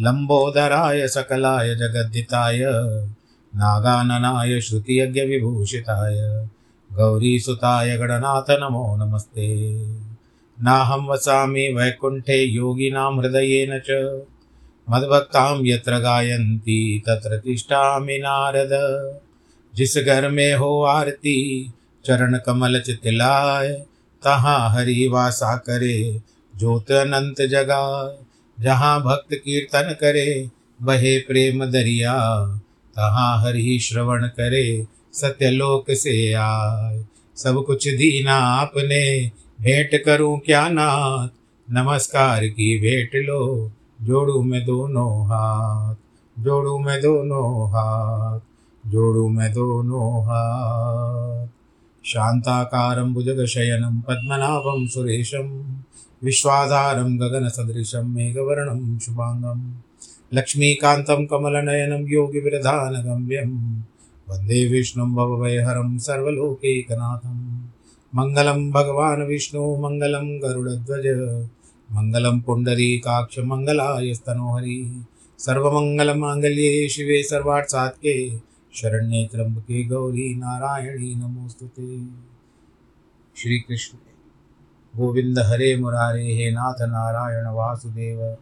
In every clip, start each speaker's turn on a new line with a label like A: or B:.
A: लम्बोदराय सकलाय जगद्दिताय नागाननाय श्रुतियज्ञविभूषिताय गौरीसुताय गणनाथ नमो नमस्ते। नाहं वसामि वैकुण्ठे योगिनां हृदयेन च। मद्भक्तां यत्र गायन्ति तत्र तिष्ठामि नारद। जिस घर में हो आरती, चरण कमल चितलाय, तहाँ हरि वासा करे, ज्योत अनंत जगाए जहाँ भक्त कीर्तन करे बहे प्रेम दरिया। तहाँ हरि श्रवण करे सत्यलोक से आए। सब कुछ दीना आपने, भेंट करूँ क्या नाथ? नमस्कार की भेंट लो, जोड़ू मैं दोनों हाथ। जोड़ू मैं दोनों हाथ। जोड़ू मैं दोनों हाथ। शान्ताकारं भुजगशयनं पद्मनाभं सुरेशं विश्वाधारं गगनसदृशं मेघवर्णं शुभाङ्गं लक्ष्मीकान्तं कमलनयनं योगिविरधानगम्यं वंदे विष्णुं भवभयहरं सर्वलोकैकनाथं मङ्गलं भगवान् विष्णु, मङ्गलं गरुडध्वज, मङ्गलं पुण्डरीकाक्ष मङ्गलायस्तनोहरि सर्वमङ्गलमाङ्गल्ये शिवे सर्वार्थसात्के शरण्ये त्र्यंबके गौरी नारायणी नमोस्तुते श्री कृष्ण गोविंद हरे मुरारे, हे नाथ नारायण वासुदेव।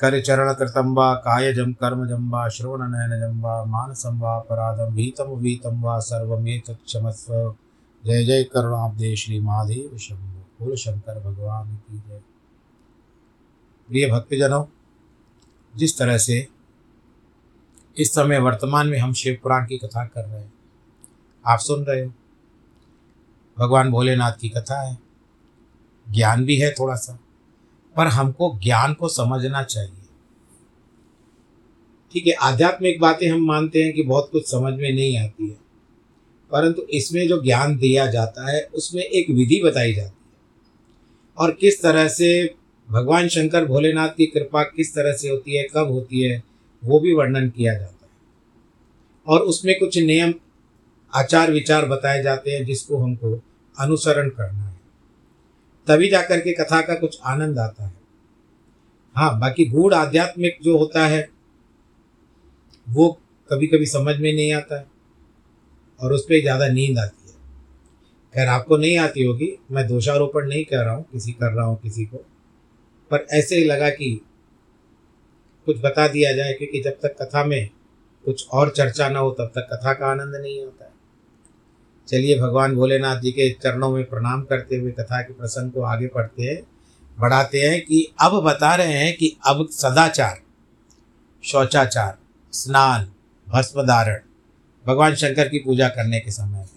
A: कर चरण कृतं वा कायजं कर्मजं वा श्रवणनयनजं वा मानसं वा अपराधं भीतं वीतं वा सर्वमेतत् क्षमस्व जय जय करुणाब्दे श्री महादेव शंभो। बोल शंकर भगवान की जय। प्रिय भक्तजनों, जिस तरह से इस समय वर्तमान में हम शिव पुराण की कथा कर रहे हैं, आप सुन रहे हो। भगवान भोलेनाथ की कथा है। ज्ञान भी है थोड़ा सा, पर हमको ज्ञान को समझना चाहिए। ठीक है, आध्यात्मिक बातें हम मानते हैं कि बहुत कुछ समझ में नहीं आती है, परंतु इसमें जो ज्ञान दिया जाता है, उसमें एक विधि बताई जाती है। और किस तरह से भगवान शंकर भोलेनाथ की कृपा किस तरह से होती है, कब होती है, वो भी वर्णन किया जाता है। और उसमें कुछ नियम आचार विचार बताए जाते हैं जिसको हमको अनुसरण करना है। तभी जाकर के कथा का कुछ आनंद आता है। हाँ बाकी गूढ़ आध्यात्मिक जो होता है, वो कभी कभी समझ में नहीं आता है और उस पर ज़्यादा नींद आती है। खैर, आपको नहीं आती होगी, मैं दोषारोपण नहीं कर रहा हूँ, किसी कर रहा हूँ, किसी को। पर ऐसे ही लगा कि कुछ बता दिया जाए, क्योंकि जब तक कथा में कुछ और चर्चा ना हो, तब तक कथा का आनंद नहीं आता है। चलिए भगवान भोलेनाथ जी के चरणों में प्रणाम करते हुए कथा के प्रसंग को आगे पढ़ते हैं, बढ़ाते हैं कि अब बता रहे हैं कि अब सदाचार, शौचाचार, स्नान भस्म धारण भगवान शंकर की पूजा करने के समय में,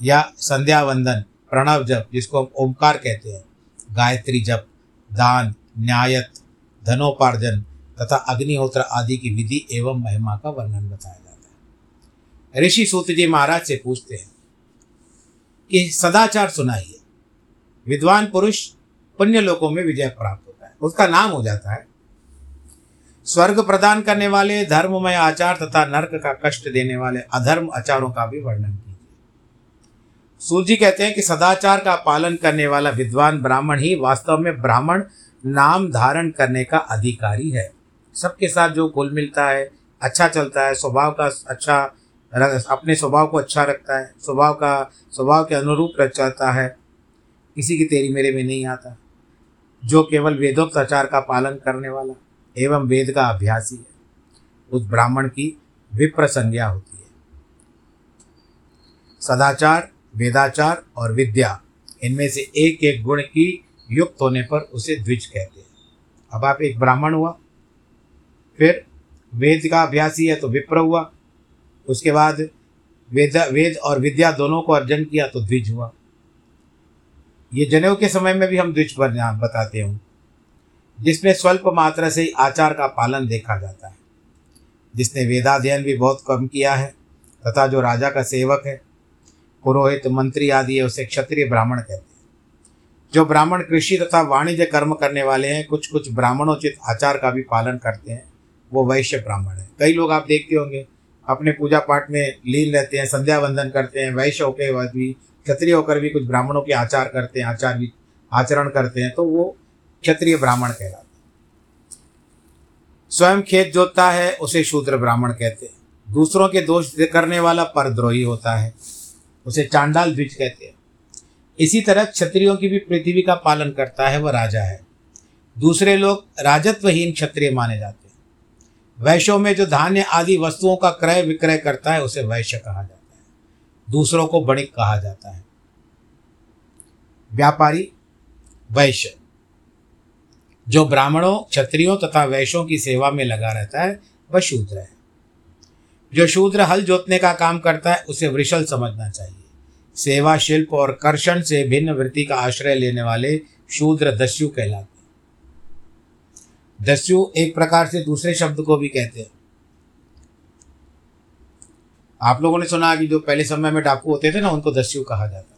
A: या संध्या वंदन प्रणव जप, जिसको हम ओंकार कहते हैं, गायत्री जप, दान, न्यायत, धनोपार्जन तथा अग्निहोत्र आदि की विधि एवं महिमा का वर्णन बताया जाता है। ऋषि सूत जी महाराज से पूछते हैं कि सदाचार सुनाइए। विद्वान पुरुष पुण्य लोकों में विजय प्राप्त होता है। उसका नाम हो जाता है, स्वर्ग प्रदान करने वाले, धर्ममय आचार तथा नरक का कष्ट देने वाले अधर्म आचारों का भी वर्णन कीजिए। सूर्य कहते हैं कि सदाचार का पालन करने वाला विद्वान ब्राह्मण ही वास्तव में ब्राह्मण नाम धारण करने का अधिकारी है। सबके साथ जो कुल मिलता है अच्छा चलता है, स्वभाव का अच्छा अपने स्वभाव को अच्छा रखता है, स्वभाव का, स्वभाव के अनुरूप रच जाता है। किसी की तेरी मेरे में नहीं आता। जो केवल वेदोक्त आचार का पालन करने वाला एवं वेद का अभ्यासी है, उस ब्राह्मण की विप्र संज्ञा होती है। सदाचार, वेदाचार और विद्या, इनमें से एक एक गुण की युक्त होने पर उसे द्विज कहते हैं। अब आप एक ब्राह्मण हुआ, फिर वेद का अभ्यासी है तो विप्र हुआ उसके बाद वेद वेद और विद्या दोनों को अर्जन किया तो द्विज हुआ। ये जनेऊ के समय में भी हम द्विज पर बताते हूँ। जिसमें स्वल्प मात्रा से आचार का पालन देखा जाता है। जिसने वेदाध्ययन भी बहुत कम किया है, तथा जो राजा का सेवक है, पुरोहित, मंत्री आदि है, उसे क्षत्रिय ब्राह्मण कहते हैं। जो ब्राह्मण कृषि तथा वाणिज्य कर्म करने वाले हैं कुछ कुछ ब्राह्मणोचित आचार का भी पालन करते हैं। वो वैश्य ब्राह्मण है। कई लोग आप देखते होंगे अपने पूजा पाठ में लीन रहते हैं, संध्या वंदन करते हैं वैश्य होकर भी, क्षत्रिय होकर भी कुछ ब्राह्मणों के आचार करते हैं, आचार भी, आचरण करते हैं तो वो क्षत्रिय ब्राह्मण कहलाते हैं। स्वयं खेत जोतता है, उसे शूद्र ब्राह्मण कहते हैं। दूसरों के दोष करने वाला परद्रोही होता है, उसे चांडाल द्विज कहते हैं। इसी तरह क्षत्रियों की भी पृथ्वी का पालन करता है, वह राजा है। दूसरे लोग राजत्वहीन क्षत्रिय माने जाते हैं। वैश्यों में जो धान्य आदि वस्तुओं का क्रय विक्रय करता है, उसे वैश्य कहा जाता है। दूसरों को बणिक कहा जाता है। व्यापारी, वैश्य। जो ब्राह्मणों, क्षत्रियों तथा वैश्यों की सेवा में लगा रहता है, वह शूद्र है। जो शूद्र हल जोतने का काम करता है, उसे वृषल समझना चाहिए। सेवा शिल्प और कर्षण से भिन्न वृत्ति का आश्रय लेने वाले शूद्र दस्यु कहलाते दस्यु एक प्रकार से दूसरे शब्द को भी कहते हैं। आप लोगों ने सुना कि जो पहले समय में डाकू होते थे ना, उनको दस्यु कहा जाता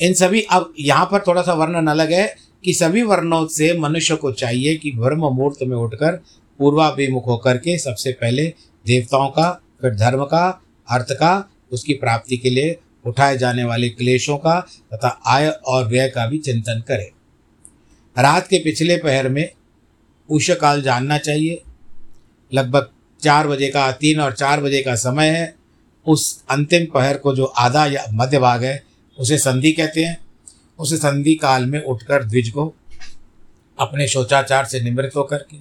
A: इन सभी, अब यहाँ पर थोड़ा सा वर्णन अलग है कि सभी वर्णों से मनुष्य को चाहिए कि ब्रह्म मुहूर्त में उठकर पूर्वाभिमुख होकर के सबसे पहले देवताओं का, फिर धर्म का, अर्थ का, उसकी प्राप्ति के लिए उठाए जाने वाले क्लेशों का तथा आय और व्यय का भी चिंतन करें। रात के पिछले पहर में उष काल जानना चाहिए। लगभग चार बजे का तीन और चार बजे का समय है। उस अंतिम पहर को जो आधा या मध्य भाग है, उसे संधि कहते हैं। उस संधि काल में उठकर द्विज को अपने शोचाचार से निमृत होकर के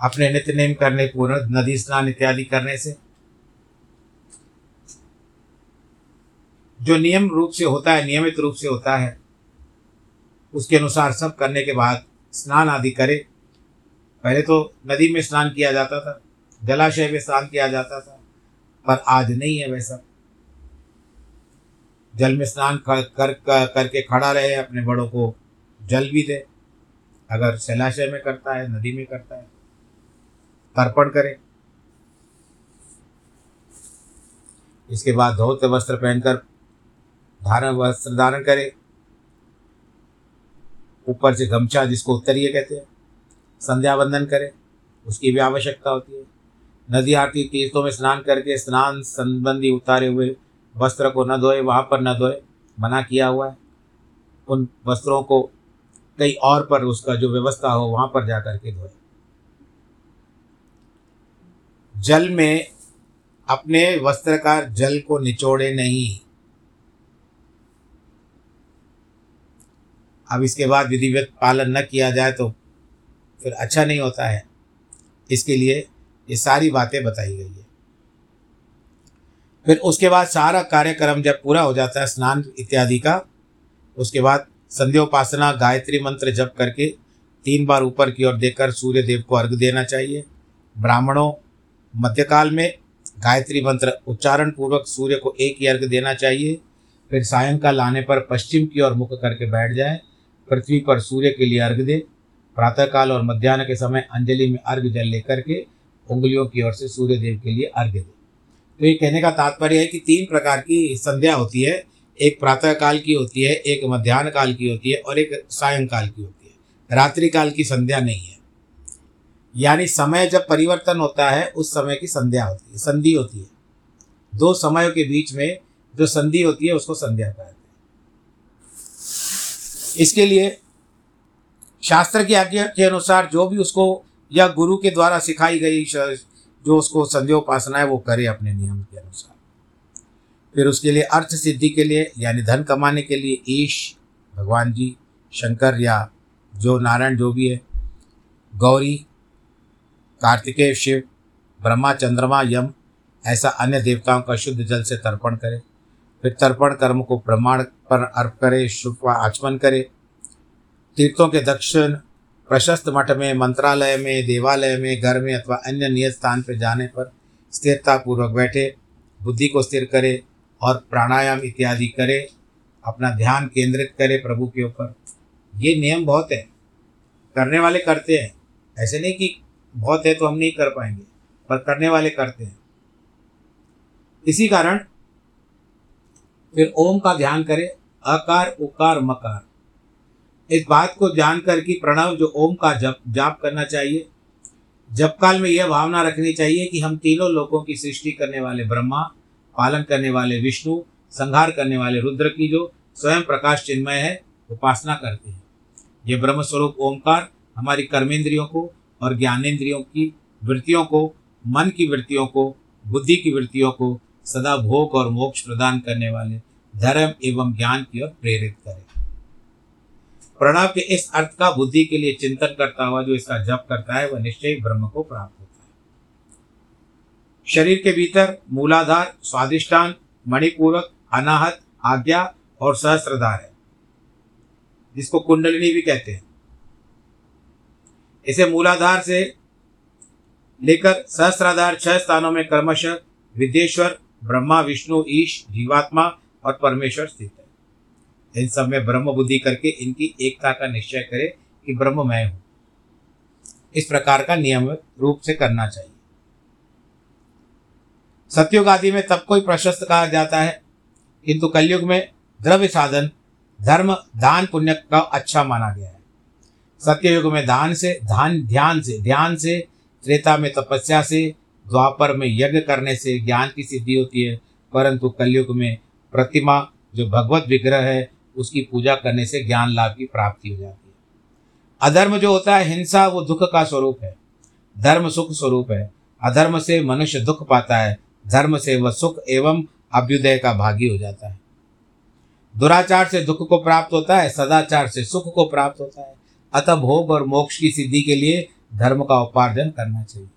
A: अपने नित्य नेम करने, पूर्ण नदी स्नान इत्यादि करने से जो नियम रूप से होता है नियमित रूप से होता है उसके अनुसार सब करने के बाद स्नान आदि करे। पहले तो नदी में स्नान किया जाता था जलाशय में स्नान किया जाता था पर आज नहीं है वैसा। जल में स्नान कर, कर करके खड़ा रहे अपने बड़ों को जल भी दे। अगर जलाशय में करता है नदी में करता है तर्पण करे। इसके बाद धोत वस्त्र पहनकर धारण वस्त्र धारण करे। ऊपर से गमछा जिसको उत्तरीय कहते हैं संध्या वंदन करे, उसकी भी आवश्यकता होती है। नदी आती तीर्थों में स्नान करके स्नान संबंधी उतारे हुए वस्त्र को न धोए, वहाँ पर न धोए, मना किया हुआ है। उन वस्त्रों को कहीं और पर उसका जो व्यवस्था हो, वहाँ पर जा कर के धोए। जल में अपने वस्त्र का जल को निचोड़े नहीं। अब इसके बाद विधिवत पालन न किया जाए तो फिर अच्छा नहीं होता है। इसके लिए ये सारी बातें बताई गई है। फिर उसके बाद सारा कार्यक्रम जब पूरा हो जाता है, स्नान इत्यादि का, उसके बाद संध्योपासना, गायत्री मंत्र जप करके तीन बार ऊपर की ओर देखकर सूर्य देव को अर्घ देना चाहिए। ब्राह्मणों, मध्यकाल में गायत्री मंत्र उच्चारण पूर्वक सूर्य को एक ही अर्घ देना चाहिए। फिर सायंकाल आने पर पश्चिम की ओर मुख करके बैठ जाए। पृथ्वी पर सूर्य के लिए अर्घ दे, प्रातःकाल और मध्यान्ह के समय अंजलि में अर्घ जल लेकर के उंगलियों की ओर से सूर्य देव के लिए अर्घ दे। तो ये कहने का तात्पर्य है कि तीन प्रकार की संध्या होती है। एक प्रातःकाल की होती है, एक मध्यान्ह काल की होती है और एक सायंकाल की होती है। रात्रि काल की संध्या नहीं है। यानी समय जब परिवर्तन होता है, उस समय की संध्या होती है, संधि होती है। दो समयों के बीच में जो संधि होती है, उसको संध्या कहते हैं। इसके लिए शास्त्र की आज्ञा के अनुसार जो भी उसको या गुरु के द्वारा सिखाई गई जो उसको संध्योपासना है, वो करे अपने नियम के अनुसार। फिर उसके लिए अर्थ सिद्धि के लिए, यानी धन कमाने के लिए ईश, भगवान जी, शंकर या जो नारायण जो भी है, गौरी, कार्तिकेय शिव, ब्रह्मा, चंद्रमा, यम, ऐसा अन्य देवताओं का शुद्ध जल से तर्पण करे। फिर तर्पण कर्म को प्रमाण पर अर्प करे, शुभ आचमन करे। तीर्थों के दक्षिण, प्रशस्त मठ में, मंत्रालय में, देवालय में, घर में अथवा अन्य नियत स्थान पर जाने पर स्थिरता पूर्वक बैठे, बुद्धि को स्थिर करे और प्राणायाम इत्यादि करे, अपना ध्यान केंद्रित करे प्रभु के ऊपर। ये नियम बहुत है। करने वाले करते हैं। ऐसे नहीं कि बहुत है तो हम नहीं कर पाएँगे, पर करने वाले करते हैं। इसी कारण फिर ओम का ध्यान करें, अकार, उकार, मकार। इस बात को जानकर कि प्रणव जो ओम का जप, जाप करना चाहिए जप काल में यह भावना रखनी चाहिए कि हम तीनों लोगों की सृष्टि करने वाले ब्रह्मा, पालन करने वाले विष्णु, संहार करने वाले रुद्र की जो स्वयं प्रकाश चिन्मय है, उपासना करते हैं। ये ब्रह्म स्वरूप ओंकार हमारी कर्मेंद्रियों को और ज्ञानेन्द्रियों की वृत्तियों को, मन की वृत्तियों को, बुद्धि की वृत्तियों को सदा भोग और मोक्ष प्रदान करने वाले धर्म एवं ज्ञान की ओर प्रेरित करें। प्रणव के इस अर्थ का बुद्धि के लिए चिंतन करता हुआ जो इसका जप करता है, वह निश्चय ब्रह्म को प्राप्त होता है। शरीर के भीतर मूलाधार, स्वादिष्टान मणिपूर्वक अनाहत, आज्ञा और सहस्त्रधार है। जिसको कुंडलिनी भी कहते हैं। इसे मूलाधार से लेकर सहस्त्राधार छह स्थानों में क्रमशः विदेश्वर ब्रह्मा, विष्णु, ईश, जीवात्मा और परमेश्वर स्थित है। इन सब में ब्रह्म बुद्धि करके इनकी एकता का निश्चय करे कि ब्रह्म मैं हूँ। इस प्रकार का नियम रूप से करना चाहिए। सत्युग आदि में तब कोई प्रशस्त कहा जाता है, किंतु कलयुग में द्रव्य साधन, धर्म, दान, पुण्य का अच्छा माना गया है। सत्ययुग में दान से, धान, ध्यान से ध्यान से, त्रेता में तपस्या से द्वापर में यज्ञ करने से ज्ञान की सिद्धि होती है, परंतु कलयुग में प्रतिमा जो भगवत विग्रह है, उसकी पूजा करने से ज्ञान लाभ की प्राप्ति हो जाती है। अधर्म जो होता है, हिंसा, वो दुख का स्वरूप है। धर्म सुख स्वरूप है। अधर्म से मनुष्य दुख पाता है, धर्म से वह सुख एवं अभ्युदय का भागी हो जाता है। दुराचार से दुख को प्राप्त होता है, सदाचार से सुख को प्राप्त होता है। अतः भोग और मोक्ष की सिद्धि के लिए धर्म का उपार्जन करना चाहिए।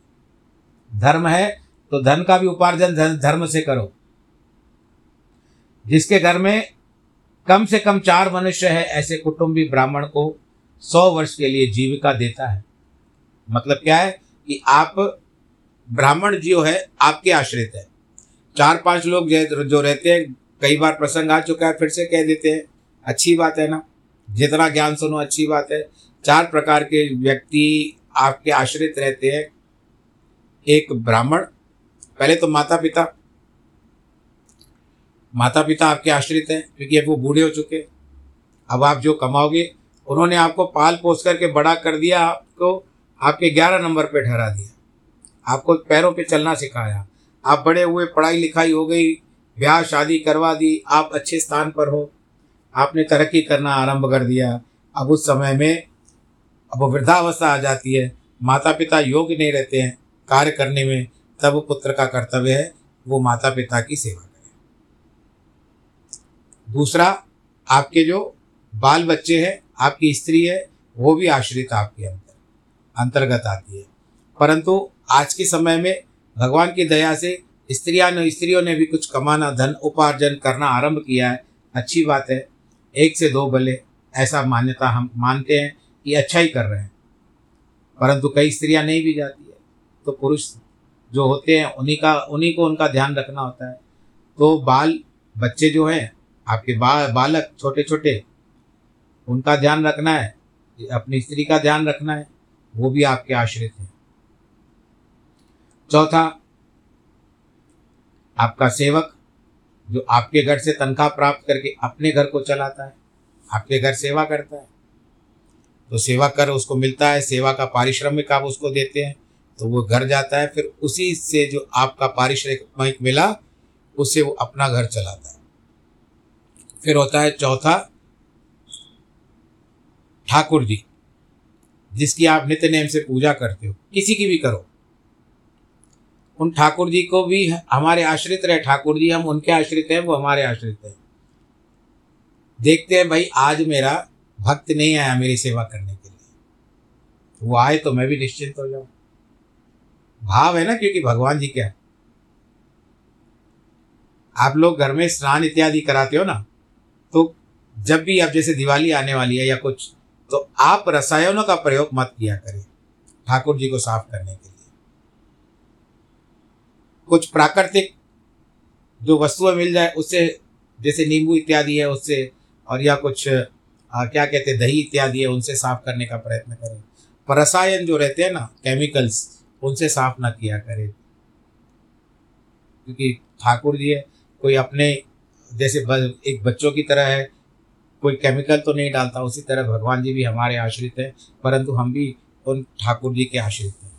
A: धर्म है तो धन का भी उपार्जन धर्म से करो। जिसके घर में कम से कम चार मनुष्य है, ऐसे कुटुंबी ब्राह्मण को सौ वर्ष के लिए जीविका देता है। मतलब क्या है कि आप ब्राह्मण जो है, आपके आश्रित है। चार पाँच लोग जो रहते हैं, कई बार प्रसंग आ चुका है, फिर से कह देते हैं, अच्छी बात है ना? जितना ज्ञान सुनो, अच्छी बात है। चार प्रकार के व्यक्ति आपके आश्रित रहते हैं एक ब्राह्मण, पहले तो माता पिता माता पिता आपके आश्रित हैं, क्योंकि अब वो बूढ़े हो चुके अब आप जो कमाओगे, उन्होंने आपको पाल पोस करके बड़ा कर दिया, आपको आपके ग्यारह नंबर पे ठहरा दिया। आपको पैरों पे चलना सिखाया। आप बड़े हुए, पढ़ाई लिखाई हो गई, ब्याह, शादी करवा दी, आप अच्छे स्थान पर हो। आपने तरक्की करना आरंभ कर दिया। अब उस समय में अब वृद्धावस्था आ जाती है। माता पिता योग्य नहीं रहते हैं। कार्य करने में तब पुत्र का कर्तव्य है वो माता पिता की सेवा करें। दूसरा, आपके जो बाल बच्चे हैं, आपकी स्त्री है, वो भी आश्रित आपके अंतर अंतर्गत आती है। परंतु आज के समय में भगवान की दया से स्त्रियाँ ने, स्त्रियों ने भी कुछ कमाना, धन उपार्जन करना आरंभ किया है, अच्छी बात है। एक से दो भले ऐसा मान्यता हम मानते हैं कि अच्छा ही कर रहे हैं। परंतु कई स्त्रियाँ नहीं भी जाती। तो पुरुष जो होते हैं, उन्हीं का, उन्हीं को उनका ध्यान रखना होता है। तो बाल, बच्चे जो हैं, आपके बा, बालक छोटे छोटे उनका ध्यान रखना है, अपनी स्त्री का ध्यान रखना है, वो भी आपके आश्रित हैं। चौथा, आपका सेवक जो आपके घर से तनख्वाह प्राप्त करके अपने घर को चलाता है, आपके घर सेवा करता है। तो सेवा कर उसको मिलता है, सेवा का पारिश्रमिक आप उसको देते हैं। तो वो घर जाता है, फिर उसी से जो आपका पारिश्रमिक मिला उससे वो अपना घर चलाता है। फिर होता है चौथा, ठाकुर जी, जिसकी आप नित्य नेम से पूजा करते हो, किसी की भी करो। उन ठाकुर जी को भी हमारे आश्रित रहे। ठाकुर जी, हम उनके आश्रित हैं, वो हमारे आश्रित हैं। देखते हैं, भाई, आज मेरा भक्त नहीं आया मेरी सेवा करने के लिए। वो आए तो मैं भी निश्चिंत हो जाऊँ। भाव है ना क्योंकि भगवान जी क्या आप लोग घर में स्नान इत्यादि कराते हो ना तो जब भी अब जैसे दिवाली आने वाली है या कुछ तो आप रसायनों का प्रयोग मत किया करें ठाकुर जी को साफ़ करने के लिए। कुछ प्राकृतिक जो वस्तुएँ मिल जाए उससे जैसे नींबू इत्यादि है उससे और या कुछ आ, क्या कहते हैं दही इत्यादि है उनसे साफ़ करने का प्रयत्न करें। पर रसायन जो रहते हैं ना केमिकल्स उनसे साफ़ ना किया करे। क्योंकि ठाकुर जी है, कोई अपने, जैसे एक बच्चों की तरह है, कोई केमिकल तो नहीं डालता, उसी तरह भगवान जी भी हमारे आश्रित हैं, परंतु हम भी उन ठाकुर जी के आश्रित हैं।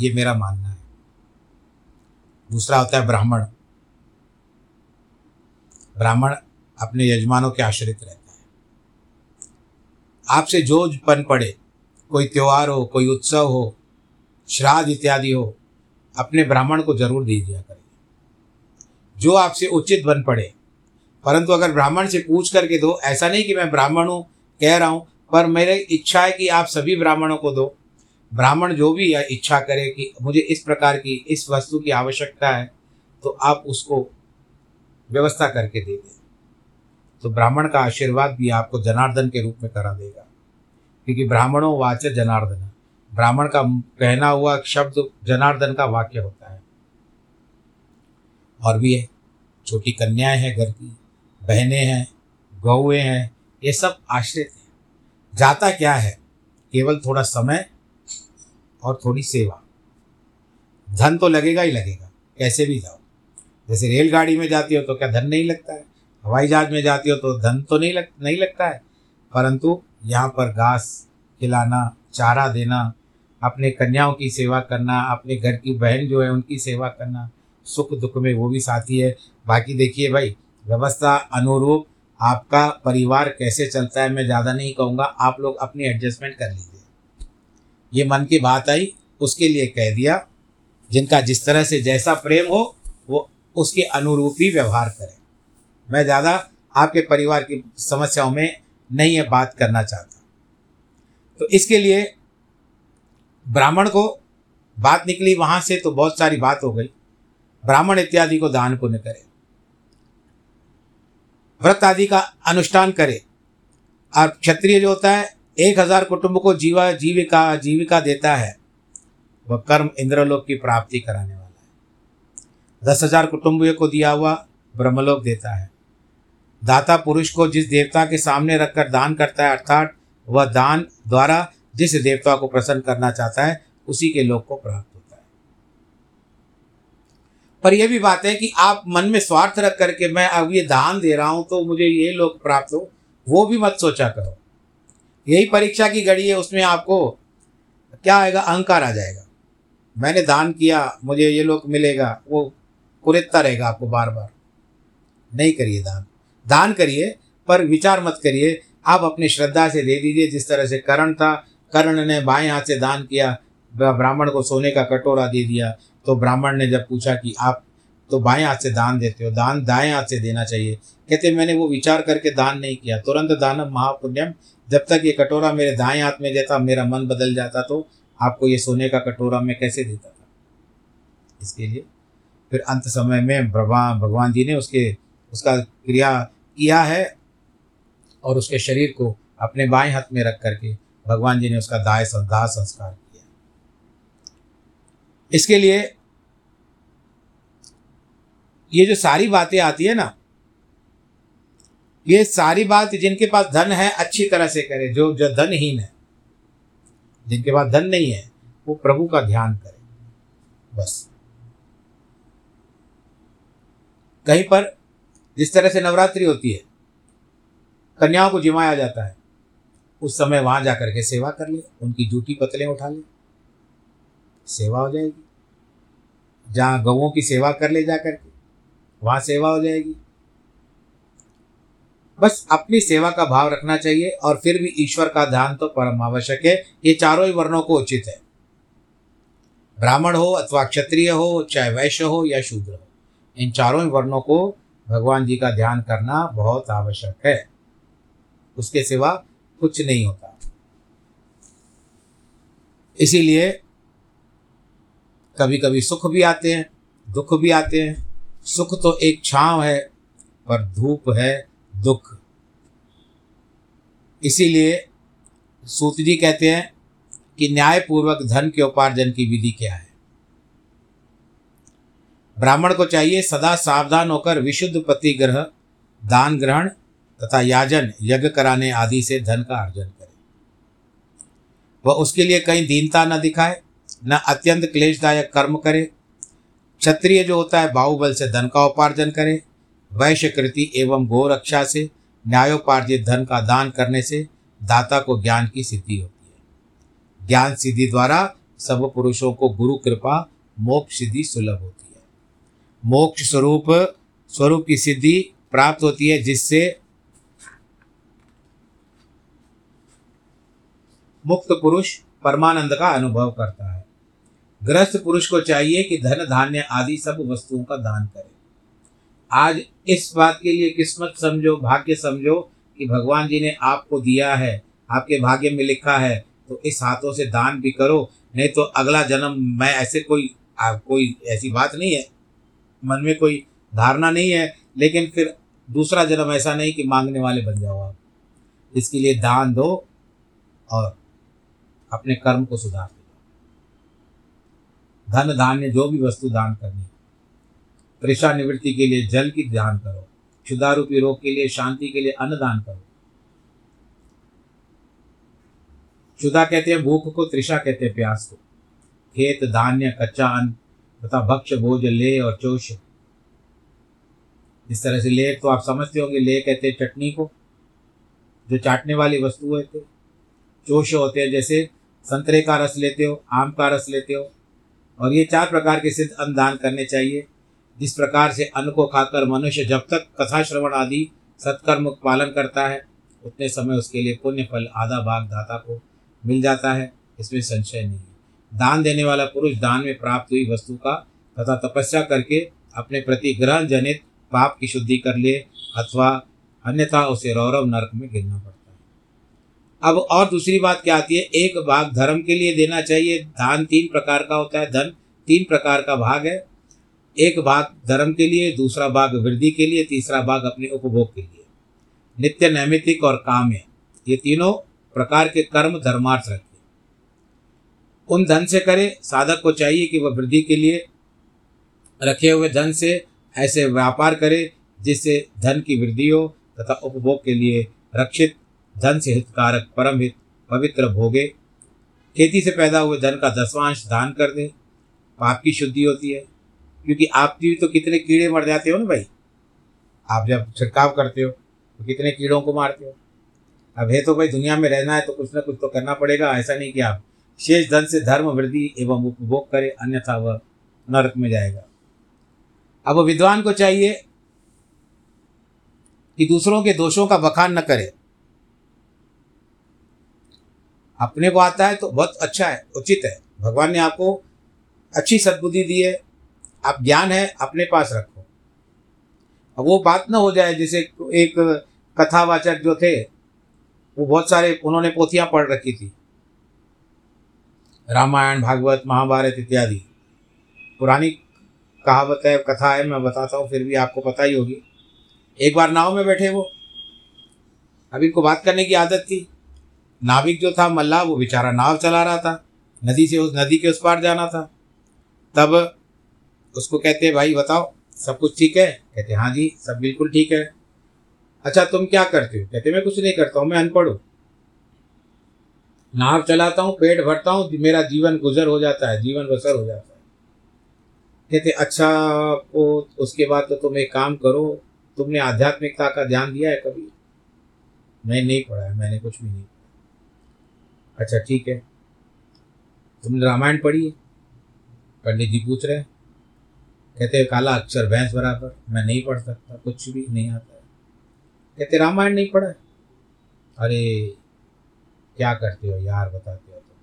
A: ये मेरा मानना है। दूसरा होता है ब्राह्मण। ब्राह्मण अपने यजमानों के आश्रित रहता है। आपसे जो पन पड़े, कोई त्यौहार हो, कोई उत्सव हो श्राद्ध इत्यादि हो, अपने ब्राह्मण को ज़रूर दे दिया करिए जो आपसे उचित बन पड़े, परंतु अगर ब्राह्मण से पूछ करके दो, ऐसा नहीं कि मैं ब्राह्मण हूँ, कह रहा हूँ, पर मेरी इच्छा है कि आप सभी ब्राह्मणों को दो। ब्राह्मण जो भी इच्छा करे कि मुझे इस प्रकार की, इस वस्तु की आवश्यकता है तो आप उसको व्यवस्था करके दे दें। तो ब्राह्मण का आशीर्वाद भी आपको जनार्दन के रूप में करा देगा, क्योंकि ब्राह्मणों वाच जनार्दन। ब्राह्मण का कहना हुआ शब्द जनार्दन का वाक्य होता है। और भी है छोटी कन्याएँ हैं, घर की, बहनें हैं, गौएँ हैं, ये सब आश्रित हैं। जाता क्या है? केवल थोड़ा समय और थोड़ी सेवा। धन तो लगेगा ही लगेगा, कैसे भी जाओ। जैसे रेलगाड़ी में जाती हो तो क्या धन नहीं लगता है? हवाई जहाज़ में जाती हो तो धन तो नहीं लग, नहीं लगता है। परंतु यहाँ पर घास खिलाना, चारा देना अपने कन्याओं की सेवा करना, अपने घर की बहन जो है उनकी सेवा करना, सुख दुख में वो भी साथी है। बाकी देखिए भाई, व्यवस्था अनुरूप आपका परिवार कैसे चलता है मैं ज़्यादा नहीं कहूँगा, आप लोग अपनी एडजस्टमेंट कर लीजिए। ये मन की बात आई, उसके लिए कह दिया, जिनका जिस तरह से जैसा प्रेम हो, वो उसके अनुरूप ही व्यवहार करें। मैं ज़्यादा आपके परिवार की समस्याओं में नहीं है, बात करना चाहता। तो इसके लिए ब्राह्मण को बात निकली, वहाँ से तो बहुत सारी बात हो गई। ब्राह्मण इत्यादि को दान पुण्य करे। व्रत आदि का अनुष्ठान करे। और क्षत्रिय जो होता है, एक हज़ार कुटुंब को जीवा, जीविका जीविका देता है, वह कर्म इंद्रलोक की प्राप्ति कराने वाला है। दस हज़ार कुटुंबियों को दिया हुआ ब्रह्मलोक देता है। दाता पुरुष को जिस देवता के सामने रखकर दान करता है, अर्थात वह दान द्वारा जिस देवता को प्रसन्न करना चाहता है, उसी के लोक को प्राप्त होता है। पर यह भी बात है कि आप मन में स्वार्थ रख करके मैं अब ये दान दे रहा हूँ तो मुझे ये लोक प्राप्त हो, वो भी मत सोचा करो। यही परीक्षा की घड़ी है, उसमें आपको क्या आएगा? अहंकार आ जाएगा। मैंने दान किया, मुझे ये लोग मिलेगा, वो कुरेदता रहेगा आपको बार बार नहीं करिए दान। दान करिए, पर विचार मत करिए। आप अपनी श्रद्धा से दे दीजिए, जिस तरह से करण था कर्ण ने बाएँ हाथ से दान किया ब्राह्मण को सोने का कटोरा दे दिया। तो ब्राह्मण ने जब पूछा कि आप तो बाएँ हाथ से दान देते हो, दान दाएँ हाथ से देना चाहिए। कहते, मैंने वो विचार करके दान नहीं किया। तुरंत दानम महापुण्यम, जब तक ये कटोरा मेरे दाएँ हाथ में देता, मेरा मन बदल जाता तो आपको ये सोने का कटोरा मैं कैसे देता था? इसके लिए फिर अंत समय में भगवान भगवान जी ने उसके उसका क्रिया किया है और उसके शरीर को अपने बाएँ हाथ में रख करके भगवान जी ने उसका दाह दाह संस्कार किया। इसके लिए ये जो सारी बातें आती है ना, ये सारी बात जिनके पास धन है, अच्छी तरह से करे। जो जो धनहीन है, जिनके पास धन नहीं है, वो प्रभु का ध्यान करे। बस। कहीं पर जिस तरह से नवरात्रि होती है, कन्याओं को जिमाया जाता है उस समय वहाँ जाकर के सेवा कर ले, उनकी जूठी पतलें उठा ले, सेवा हो जाएगी। जहाँ गवों की सेवा कर ले जा करके वहाँ सेवा हो जाएगी। बस अपनी सेवा का भाव रखना चाहिए और फिर भी ईश्वर का ध्यान तो परम आवश्यक है। ये चारों ही वर्णों को उचित है। ब्राह्मण हो अथवा क्षत्रिय हो, चाहे वैश्य हो या शूद्र हो, इन चारों ही वर्णों को भगवान जी का ध्यान करना बहुत आवश्यक है। उसके सिवा कुछ नहीं होता। इसीलिए कभी कभी सुख भी आते हैं, दुख भी आते हैं। सुख तो एक छांव है, पर धूप है दुख। इसीलिए सूत जी कहते हैं कि न्यायपूर्वक धन के उपार्जन की विधि क्या है? ब्राह्मण को चाहिए सदा सावधान होकर विशुद्ध पति ग्रह दान ग्रहण तथा याजन यज्ञ कराने आदि से धन का अर्जन करे। वह उसके लिए कहीं दीनता न दिखाए, न अत्यंत क्लेशदायक कर्म करे, क्षत्रिय जो होता है बाहुबल से धन का उपार्जन करे वैश्य कृति एवं गोरक्षा से न्यायोपार्जित धन का दान करने से दाता को ज्ञान की सिद्धि होती है। ज्ञान सिद्धि द्वारा सब पुरुषों को गुरु कृपा, मोक्ष सिद्धि सुलभ होती है। मोक्ष स्वरूप स्वरूप की सिद्धि प्राप्त होती है जिससे मुक्त पुरुष परमानंद का अनुभव करता है। गृहस्थ पुरुष को चाहिए कि धन धान्य आदि सब वस्तुओं का दान करे। आज इस बात के लिए किस्मत समझो भाग्य समझो कि भगवान जी ने आपको दिया है आपके भाग्य में लिखा है तो इस हाथों से दान भी करो नहीं तो अगला जन्म मैं ऐसे कोई आ, कोई ऐसी बात नहीं है। मन में कोई धारणा नहीं है लेकिन फिर दूसरा जन्म ऐसा नहीं कि मांगने वाले बन जाओ आप। इसके लिए दान दो और अपने कर्म को सुधार दो धन धान्य जो भी वस्तु दान करनी त्रिषा निवृत्ति के लिए जल की दान करो क्षुदारूपी रोग के लिए शांति के लिए अन्न दान करो। क्षुदा कहते हैं भूख को त्रिषा कहते हैं प्यास को। खेत, धान्य, कच्चा अन्न तथा भक्ष भोज ले और चोष इस तरह से ले तो आप समझते होंगे ले कहते हैं चटनी को, जो चाटने वाली वस्तु होते चोष होते हैं जैसे संतरे का रस लेते हो, आम का रस लेते हो, और ये चार प्रकार के सिद्ध अन्न दान करने चाहिए। जिस प्रकार से अन्न को खाकर मनुष्य जब तक कथा श्रवण आदि सत्कर्म पालन करता है, उतने समय उसके लिए पुण्य फल आधा भाग दाता को मिल जाता है, इसमें संशय नहीं है। दान देने वाला पुरुष दान में प्राप्त हुई वस्तु का तथा तपस्या करके अपने प्रति ग्रहण जनित पाप की शुद्धि कर ले, अथवा अन्यथा उसे रौरव नरक में गिरना पड़ता अब और दूसरी बात क्या आती है? एक भाग धर्म के लिए देना चाहिए। दान तीन प्रकार का होता है। धन तीन प्रकार का भाग है। एक भाग धर्म के लिए, दूसरा भाग वृद्धि के लिए, तीसरा भाग अपने उपभोग के लिए। नित्य नैमित्तिक और काम्य ये तीनों प्रकार के कर्म धर्मार्थ रखे उन धन से करे। साधक को चाहिए कि वह वृद्धि के लिए रखे हुए धन से ऐसे व्यापार करे, जिससे धन की वृद्धि हो तथा उपभोग के लिए रक्षित धन से हितकारक परम हित, पवित्र भोगे। खेती से पैदा हुए धन का दसवांश दान कर दे। पाप की शुद्धि होती है, क्योंकि आप भी तो कितने कीड़े मर जाते हो ना भाई। आप जब छिड़काव करते हो तो कितने कीड़ों को मारते हो। अब है तो भाई, दुनिया में रहना है तो कुछ ना कुछ तो करना पड़ेगा, ऐसा नहीं कि आप शेष धन से धर्म, वृद्धि एवं उपभोग करें, अन्यथा वह नरक में जाएगा। अब विद्वान को चाहिए कि दूसरों के दोषों का बखान न करे। अपने को आता है तो बहुत अच्छा है, उचित है। भगवान ने आपको अच्छी सद्बुद्धि दी है, आप ज्ञान है, अपने पास रखो। अब वो बात ना हो जाए, जैसे एक कथावाचक जो थे, वो बहुत सारे, उन्होंने पोथियाँ पढ़ रखी थी। रामायण, भागवत, महाभारत इत्यादि। पुरानी कहावत है, कथा है, मैं बताता हूँ, फिर भी आपको पता ही होगी। एक बार नाव में बैठे वो। अब इनको बात करने की आदत थी। नाविक जो था मल्ला वो बेचारा नाव चला रहा था। नदी से उस, नदी के उस पार जाना था। तब उसको कहते भाई, बताओ, सब कुछ ठीक है? कहते हाँ जी, सब बिल्कुल ठीक है। अच्छा तुम क्या करते हो? कहते मैं कुछ नहीं करता हूँ, मैं अनपढ़ हूँ। नाव चलाता हूँ, पेट भरता हूँ मेरा जीवन गुजर हो जाता है, जीवन बसर हो जाता है। कहते अच्छा वो, उसके बाद तो तुम एक काम करो, तुमने आध्यात्मिकता का ध्यान दिया है कभी? मैं नहीं पढ़ा है, मैंने कुछ भी नहीं अच्छा ठीक है। तुमने रामायण पढ़ी है? पंडित जी पूछ रहे हैं। कहते काला अक्षर भैंस बराबर, मैं नहीं पढ़ सकता, कुछ भी नहीं आता है। कहते, रामायण नहीं पढ़ा अरे, क्या करते हो यार, बताते हो तुम।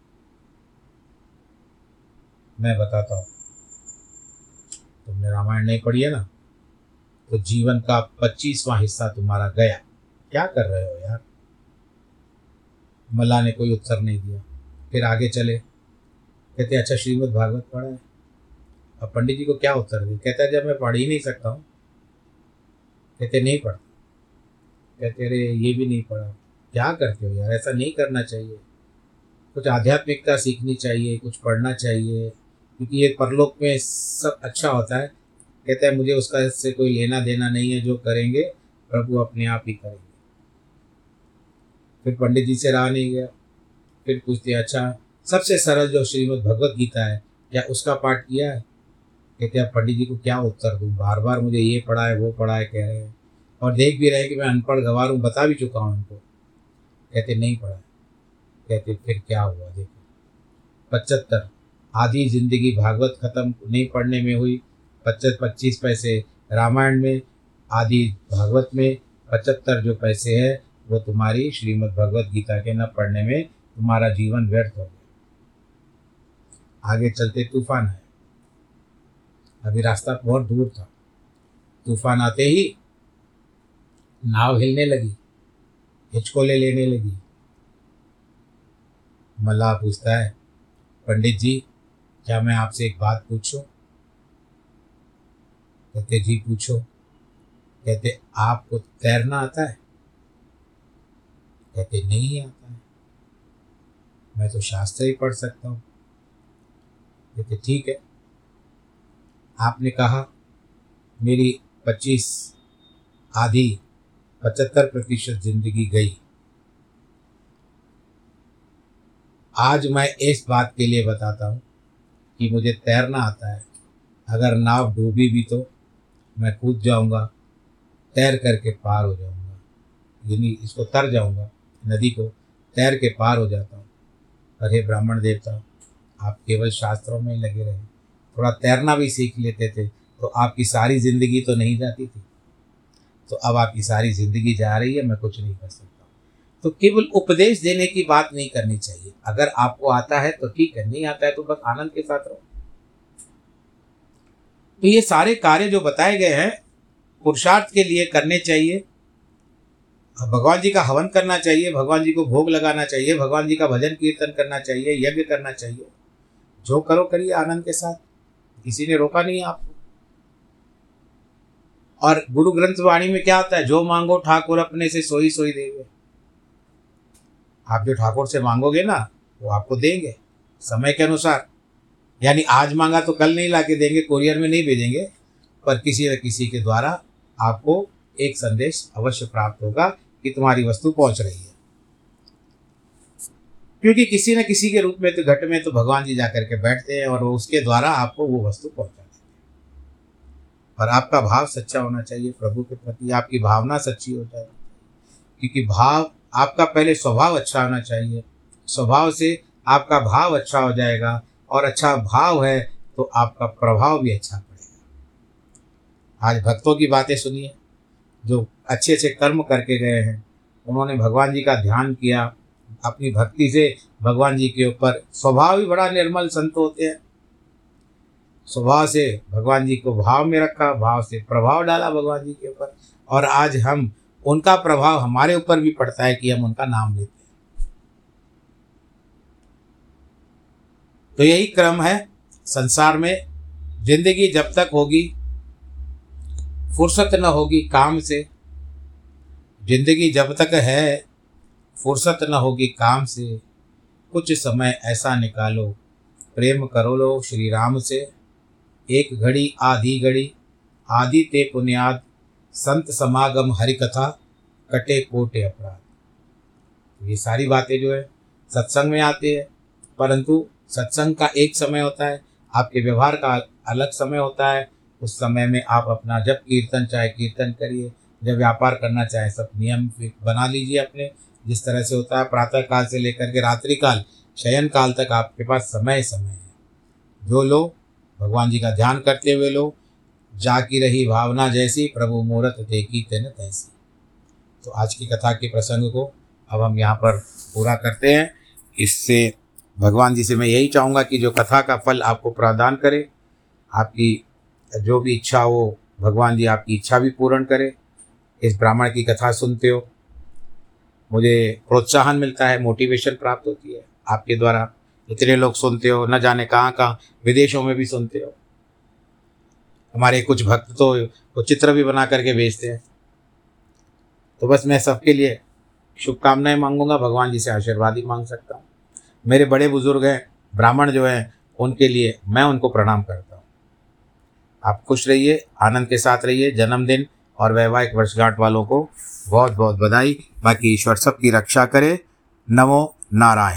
A: मैं बताता हूँ। तुमने रामायण नहीं पढ़ी है ना? तो जीवन का पच्चीसवां हिस्सा तुम्हारा गया। क्या कर रहे हो यार? मल्ला ने कोई उत्तर नहीं दिया। फिर आगे चले। कहते अच्छा श्रीमद् भागवत पढ़ा है। अब पंडित जी को क्या उत्तर दिया कहता है जब मैं पढ़ ही नहीं सकता हूँ। कहते, नहीं पढ़ कहते, अरे, ये भी नहीं पढ़ा। क्या करते हो यार? ऐसा नहीं करना चाहिए। कुछ आध्यात्मिकता सीखनी चाहिए, कुछ पढ़ना चाहिए, क्योंकि ये परलोक में सब अच्छा होता है। कहते हैं, मुझे उसका इससे कोई लेना देना नहीं है। जो करेंगे, प्रभु अपने आप ही करेंगे। फिर पंडित जी से रहा नहीं गया। फिर पूछते अच्छा सबसे सरल जो श्रीमद् भगवत गीता है, क्या उसका पाठ किया है? कहते अब पंडित जी को क्या उत्तर दूँ? बार बार मुझे ये पढ़ा है वो पढ़ा है कह रहे हैं। और देख भी रहे कि मैं अनपढ़ गवार हूँ, बता भी चुका हूँ उनको कहते, नहीं पढ़ा कहते, फिर क्या हुआ? देखो। पचहत्तर, आधी ज़िंदगी भागवत खत्म नहीं पढ़ने में हुई। पच्चीस पच्चीस पैसे रामायण में, आधी भागवत में, पचहत्तर जो पैसे है वो तुम्हारी श्रीमद् भगवत गीता के न पढ़ने में तुम्हारा जीवन व्यर्थ हो गया। आगे चलते तूफ़ान है। अभी रास्ता बहुत दूर था। तूफ़ान आते ही नाव हिलने लगी, हिचकोले लेने लगी। मल्लाह पूछता है, पंडित जी, क्या मैं आपसे एक बात पूछूँ? कहते, जी पूछो। कहते, आपको तैरना आता है? कहते नहीं आता है। मैं तो शास्त्र ही पढ़ सकता हूँ। कहते ठीक है। आपने कहा, मेरी पच्चीस आधी पचहत्तर प्रतिशत ज़िंदगी गई। आज मैं इस बात के लिए बताता हूँ कि मुझे तैरना आता है। अगर नाव डूबी भी तो मैं कूद जाऊँगा, तैर करके पार हो जाऊँगा। यानी इसको तर जाऊँगा। नदी को तैर के पार हो जाता हूँ। अरे ब्राह्मण देवता, आप केवल शास्त्रों में ही लगे रहे। थोड़ा तैरना भी सीख लेते थे तो आपकी सारी ज़िंदगी तो नहीं जाती थी। तो अब आपकी सारी ज़िंदगी जा रही है, मैं कुछ नहीं कर सकता। तो केवल उपदेश देने की बात नहीं करनी चाहिए। अगर आपको आता है तो ठीक है, नहीं आता है तो बस आनंद के साथ रहो। तो ये सारे कार्य जो बताए गए हैं, पुरुषार्थ के लिए करने चाहिए। भगवान जी का हवन करना चाहिए, भगवान जी को भोग लगाना चाहिए, भगवान जी का भजन कीर्तन करना चाहिए, यज्ञ करना चाहिए। जो करो करिए आनंद के साथ। किसी ने रोका नहीं आपको और गुरु ग्रंथ वाणी में क्या होता है? जो मांगो ठाकुर अपने से सोई सोई देंगे। आप जो ठाकुर से मांगोगे ना, वो आपको देंगे, समय के अनुसार। यानी आज मांगा तो कल नहीं ला के देंगे, कुरियर में नहीं भेजेंगे, पर किसी न किसी के द्वारा आपको एक संदेश अवश्य प्राप्त होगा। कि तुम्हारी वस्तु पहुँच रही है। क्योंकि किसी न किसी के रूप में तो घट में तो भगवान जी जाकर के बैठते हैं और उसके द्वारा आपको वो वस्तु पहुँचा देते हैं। और आपका भाव सच्चा होना चाहिए, प्रभु के प्रति आपकी भावना सच्ची हो जाए। क्योंकि भाव, आपका पहले स्वभाव अच्छा होना चाहिए। स्वभाव से आपका भाव अच्छा हो जाएगा और अच्छा भाव है तो आपका प्रभाव भी अच्छा पड़ेगा। आज भक्तों की बातें सुनिए। जो अच्छे अच्छे कर्म करके गए हैं, उन्होंने भगवान जी का ध्यान किया, अपनी भक्ति से भगवान जी के ऊपर स्वभाव भी बड़ा निर्मल संत होते हैं। स्वभाव से भगवान जी को भाव में रखा, भाव से प्रभाव डाला भगवान जी के ऊपर। और आज हम, उनका प्रभाव हमारे ऊपर भी पड़ता है कि हम उनका नाम लेते हैं। तो यही क्रम है संसार में। ज़िंदगी जब तक होगी फुर्सत न होगी काम से। ज़िंदगी जब तक है, फुर्सत न होगी काम से। कुछ समय ऐसा निकालो, प्रेम करो लो श्री राम से। एक घड़ी, आधी घड़ी, आदि ते पुण्याद संत समागम हरि कथा कटे कोटे अपराध। ये सारी बातें जो है, सत्संग में आती है, परंतु सत्संग का एक समय होता है, आपके व्यवहार का अलग समय होता है उस समय में आप अपना जब कीर्तन, चाहे कीर्तन करिए, जब व्यापार करना चाहे, सब नियम बना लीजिए अपने। जिस तरह से होता है, प्रातः काल से लेकर के रात्रि काल, शयन काल तक आपके पास समय समय है। जो लोग भगवान जी का ध्यान करते हुए लोग जाकी रही भावना जैसी, प्रभु मुहूर्त देखी तेन तैसी। तो आज की कथा के प्रसंग को अब हम यहाँ पर पूरा करते हैं। इससे भगवान जी से मैं यही चाहूँगा कि जो कथा का फल आपको प्रदान करे, आपकी जो भी इच्छा हो, भगवान जी आपकी इच्छा भी पूर्ण करे। इस ब्राह्मण की कथा सुनते हो, मुझे प्रोत्साहन मिलता है, मोटिवेशन प्राप्त होती है। आपके द्वारा इतने लोग सुनते हो, न जाने कहाँ कहाँ, विदेशों में भी सुनते हो। हमारे कुछ भक्त तो वो चित्र भी बना करके भेजते हैं। तो बस मैं सबके लिए शुभकामनाएँ मांगूँगा, भगवान जी से आशीर्वाद ही मांग सकता हूँ। मेरे बड़े बुज़ुर्ग हैं, ब्राह्मण जो हैं, उनके लिए मैं उनको प्रणाम करता हूँ। आप खुश रहिए, आनंद के साथ रहिए, जन्मदिन और वैवाहिक वर्षगांठ वालों को बहुत बहुत बधाई। बाकी ईश्वर सबकी रक्षा करे। नमो नारायण।